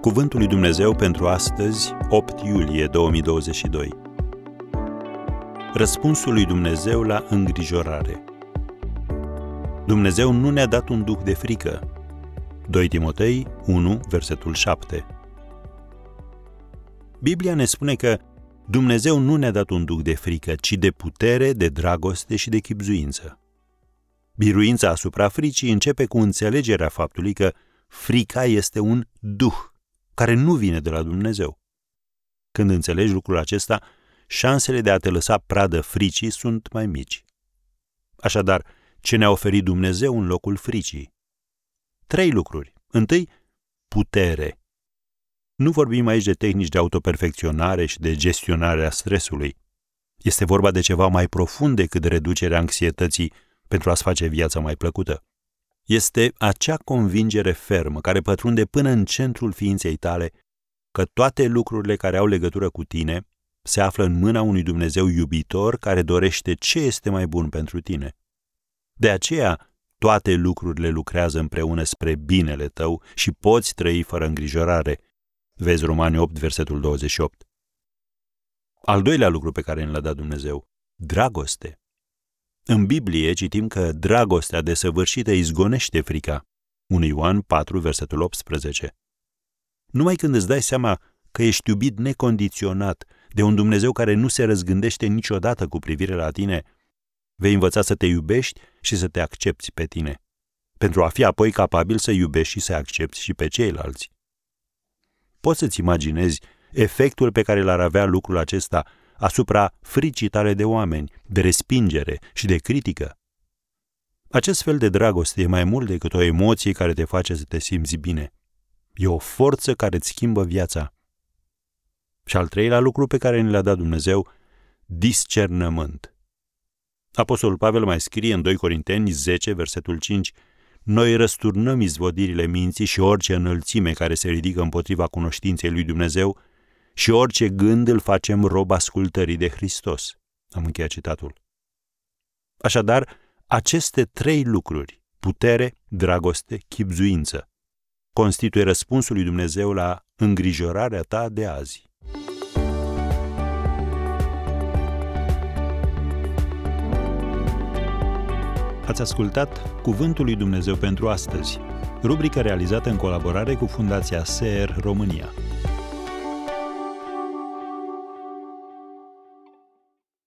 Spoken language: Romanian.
Cuvântul lui Dumnezeu pentru astăzi, 8 iulie 2022. Răspunsul lui Dumnezeu la îngrijorare. Dumnezeu nu ne-a dat un duh de frică. 2 Timotei 1, versetul 7. Biblia ne spune că Dumnezeu nu ne-a dat un duh de frică, ci de putere, de dragoste și de chipzuință. Biruința asupra fricii începe cu înțelegerea faptului că frica este un duh care nu vine de la Dumnezeu. Când înțelegi lucrul acesta, șansele de a te lăsa pradă fricii sunt mai mici. Așadar, ce ne-a oferit Dumnezeu în locul fricii? Trei lucruri. Întâi, putere. Nu vorbim aici de tehnici de autoperfecționare și de gestionare a stresului. Este vorba de ceva mai profund decât reducerea anxietății pentru a-ți face viața mai plăcută este acea convingere fermă care pătrunde până în centrul ființei tale că toate lucrurile care au legătură cu tine se află în mâna unui Dumnezeu iubitor care dorește ce este mai bun pentru tine. De aceea, toate lucrurile lucrează împreună spre binele tău și poți trăi fără îngrijorare. Vezi Romani 8, versetul 28. Al doilea lucru pe care ne l-a dat Dumnezeu, dragoste. În Biblie citim că dragostea desăvârșită izgonește frica. 1 Ioan 4, versetul 18. Numai când îți dai seama că ești iubit necondiționat de un Dumnezeu care nu se răzgândește niciodată cu privire la tine, vei învăța să te iubești și să te accepti pe tine, pentru a fi apoi capabil să iubești și să accepti și pe ceilalți. Poți să-ți imaginezi efectul pe care l-ar avea lucrul acesta asupra fricii tale de oameni, de respingere și de critică. Acest fel de dragoste e mai mult decât o emoție care te face să te simți bine. E o forță care îți schimbă viața. Și al treilea lucru pe care ne l-a dat Dumnezeu, discernământ. Apostolul Pavel mai scrie în 2 Corinteni 10, versetul 5, Noi răsturnăm izvodirile minții și orice înălțime care se ridică împotriva cunoștinței lui Dumnezeu și orice gând îl facem rob ascultării de Hristos. Am încheiat citatul. Așadar, aceste trei lucruri, putere, dragoste, chipzuință, constituie răspunsul lui Dumnezeu la îngrijorarea ta de azi. Ați ascultat Cuvântul lui Dumnezeu pentru astăzi, rubrica realizată în colaborare cu Fundația SER România.